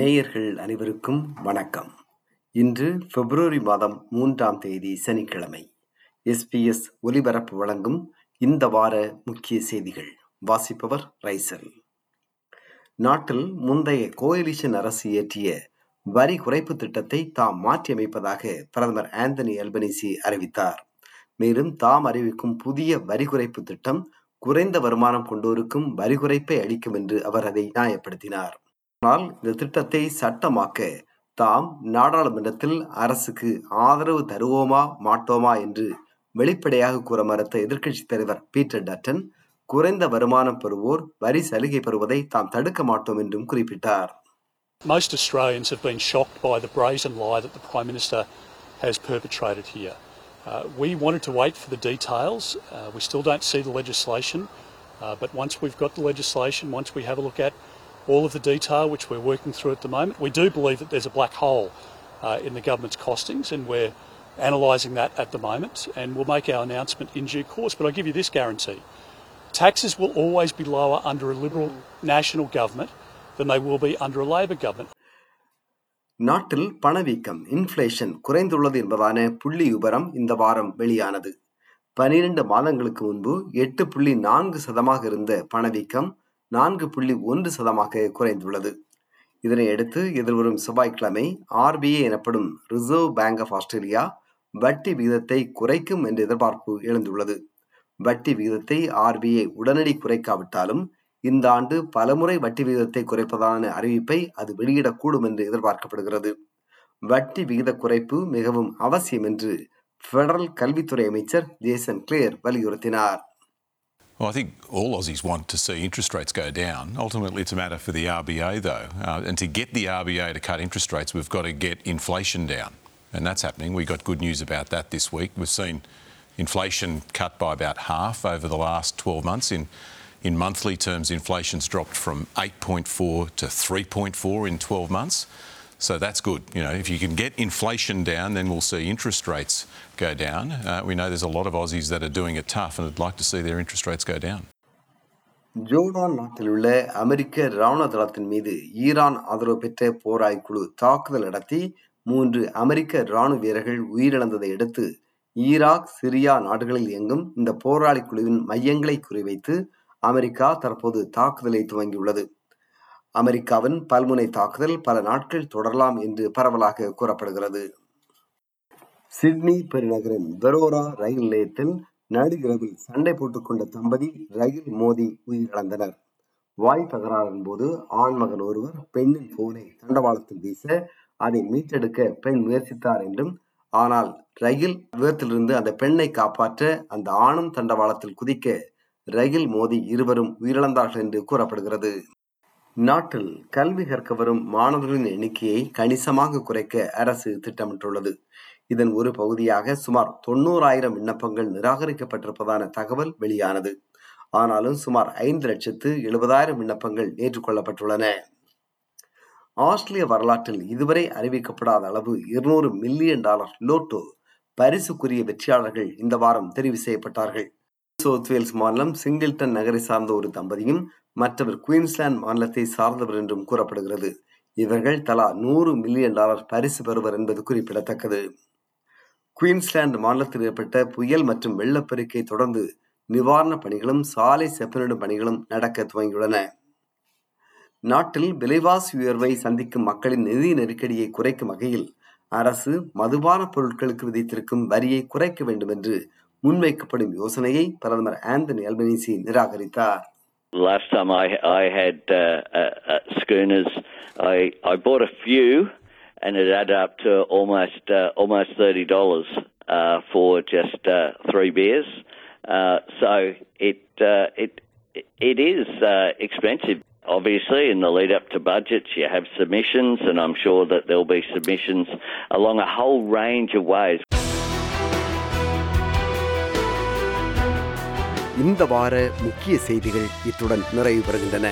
நேயர்கள் அனைவருக்கும் வணக்கம். இன்று பிப்ரவரி மாதம் மூன்றாம் தேதி சனிக்கிழமை. எஸ்பிஎஸ் ஒலிபரப்பு வழங்கும் இந்த வார முக்கிய செய்திகள். வாசிப்பவர் ரைசல் நாட்டில் முந்தைய கோயலிஷன் அரசு இயற்றிய வரி குறைப்பு திட்டத்தை தாம் மாற்றியமைப்பதாக பிரதமர் ஆந்தனி அல்பனிசி அறிவித்தார். மேலும் தாம் அறிவிக்கும் புதிய வரி குறைப்பு திட்டம் குறைந்த வருமானம் கொண்டோருக்கும் வரி குறைப்பை அளிக்கும் என்று அவர் அதை நியாயப்படுத்தினார். ஆனால் இந்த திட்டத்தை சட்டமாக்க தாம் நாடாளுமன்றத்தில் அரசுக்கு ஆதரவு தருவோமா மாட்டோமா என்று வெளிப்படையாக கூற மறுத்த எதிர்க்கட்சித் தலைவர் பீட்டர் டட்டன் குறைந்த வருமானம் பெறுவோர் வரி சலுகை பெறுவதை தாம் தடுக்க மாட்டோம் என்றும் குறிப்பிட்டார் Most Australians have been shocked by the brazen lie that the Prime Minister has perpetrated here. Uh, we wanted to wait for the details. Uh, we still don't see the legislation. Uh, but once we've got the legislation, once we have a look at all of the detail, which we're working through at the moment, we do believe that there's a black hole uh, in the government's costings, and we're analysing that at the moment, and we'll make our announcement in due course. But I give you this guarantee taxes will always be lower under a Liberal national government than they will be under a Labor government. நாட்டில் பணவீக்கம் inflation குறைந்துள்ளது என்பதான புள்ளி விபரம் இந்த வாரம் வெளியானது பனிரெண்டு மாதங்களுக்கு முன்பு எட்டு புள்ளி நான்கு சதமாக இருந்த பணவீக்கம் நான்கு புள்ளி ஒன்று சதமாக குறைந்துள்ளது. இதனையடுத்து எதிர்வரும் செவ்வாய்க்கிழமை ஆர்பிஐ எனப்படும் ரிசர்வ் பேங்க் ஆஃப் ஆஸ்திரேலியா வட்டி விகிதத்தை குறைக்கும் என்ற எதிர்பார்ப்பு எழுந்துள்ளது. வட்டி விகிதத்தை ஆர்பிஐ உடனடி குறைக்காவிட்டாலும் இந்த ஆண்டு பலமுறை வட்டி விகிதத்தை குறைப்பதான அறிவிப்பை அது வெளியிடக்கூடும் என்று எதிர்பார்க்கப்படுகிறது. வட்டி விகித குறைப்பு மிகவும் அவசியம் என்று ஃபெடரல் கல்வித்துறை அமைச்சர் ஜேசன் கிளேர் வலியுறுத்தினார். Well, I think all Aussies want to see interest rates go down. Ultimately, it's a matter for the RBA, though. Uh, and to get the RBA to cut interest rates, we've got to get inflation down. And that's happening. We got good news about that this week. We've seen inflation cut by about half over the last 12 months. In, in monthly terms, inflation's dropped from 8.4 to 3.4 in 12 months. So that's good. You know, if you can get inflation down, then we'll see interest rates go down. Uh, we know there's a lot of Aussies that are doing it tough and would like to see their interest rates go down. Jordan நாட்டில் உள்ள அமெரிக்க இராணுவ தளத்தின் மீது Iran ஆதரவு பெற்ற போராய்க்குழு தாக்குதல் நடத்தி மூன்று அமெரிக்க இராணுவ வீரர்கள் உயிரிழந்ததை அடுத்து ஈராக் சிரியா நாடுகளில் இயங்கும் இந்த போராளி குழுவின் மையங்களை குறிவைத்து அமெரிக்கா தற்போது தாக்குதலை துவங்கியுள்ளது அமெரிக்காவின் பல்முனை தாக்குதல் பல நாட்கள் தொடரலாம் என்று பரவலாக கூறப்படுகிறது. சிட்னி பெருநகரின் வெரோரா ரயில் நிலையத்தில் நடுகிரவில் சண்டை போட்டுக்கொண்ட தம்பதி ரயில் மோதி உயிரிழந்தனர். வாய் தகராறின் போது ஆண்மகன் ஒருவர் பெண்ணின் போனை தண்டவாளத்தில் வீச அதை மீட்டெடுக்க பெண் முயற்சித்தார் என்றும் ஆனால் ரயில் விபத்திலிருந்து அந்த பெண்ணை காப்பாற்ற அந்த ஆணும் தண்டவாளத்தில் குதிக்க ரயில் மோதி இருவரும் உயிரிழந்தார்கள் என்று கூறப்படுகிறது. நாட்டில் கல்வி கற்க வரும் மாணவர்களின் எண்ணிக்கையை கணிசமாக குறைக்க அரசு திட்டமிட்டுள்ளது. இதன் ஒரு பகுதியாக சுமார் தொண்ணூறாயிரம் விண்ணப்பங்கள் நிராகரிக்கப்பட்டிருப்பதான தகவல் வெளியானது. ஆனாலும் சுமார் ஐந்து லட்சத்து எழுபதாயிரம் விண்ணப்பங்கள் ஏற்றுக்கொள்ளப்பட்டுள்ளன. ஆஸ்திரேலிய வரலாற்றில் இதுவரை அறிவிக்கப்படாத அளவு இருநூறு மில்லியன் டாலர் லோட்டோ பரிசுக்குரிய வெற்றியாளர்கள் இந்த வாரம் தெரிவு செய்யப்பட்டார்கள். சவுத் வேல்ஸ் மாநிலம் சிங்கிள்டன் நகரை சார்ந்த ஒரு தம்பதியும் மற்றவர் குயின்ஸ்லாந்து மாநிலத்தை சார்ந்தவர் என்றும் கூறப்படுகிறது. இவர்கள் தலா நூறு மில்லியன் டாலர் பரிசு பெறுவர் என்பது குறிப்பிடத்தக்கது. குயின்ஸ்லாந்து மாநிலத்தில் ஏற்பட்ட புயல் மற்றும் வெள்ளப்பெருக்கை தொடர்ந்து நிவாரணப் பணிகளும் சாலை செப்பனிடும் பணிகளும் நடக்க துவங்கியுள்ளன. நாட்டில் விலைவாசி உயர்வை சந்திக்கும் மக்களின் நிதி நெருக்கடியை குறைக்கும் வகையில் அரசு மதுபான பொருட்களுக்கு விதித்திருக்கும் வரியை குறைக்க வேண்டும் என்று முன்வைக்கப்படும் யோசனையை பிரதமர் ஆந்தனி அல்பனீசி நிராகரித்தார். Last time I I had uh, uh, uh, schooners, I I bought a few, and it added up to almost uh, almost thirty dollars uh, for just uh, three beers. Uh, so it uh, it it is uh, expensive. Obviously, in the lead up to budgets, you have submissions, and I'm sure that there'll be submissions along a whole range of ways. இந்த வார முக்கிய செய்திகள் இத்துடன் நிறைவு பெறுகின்றன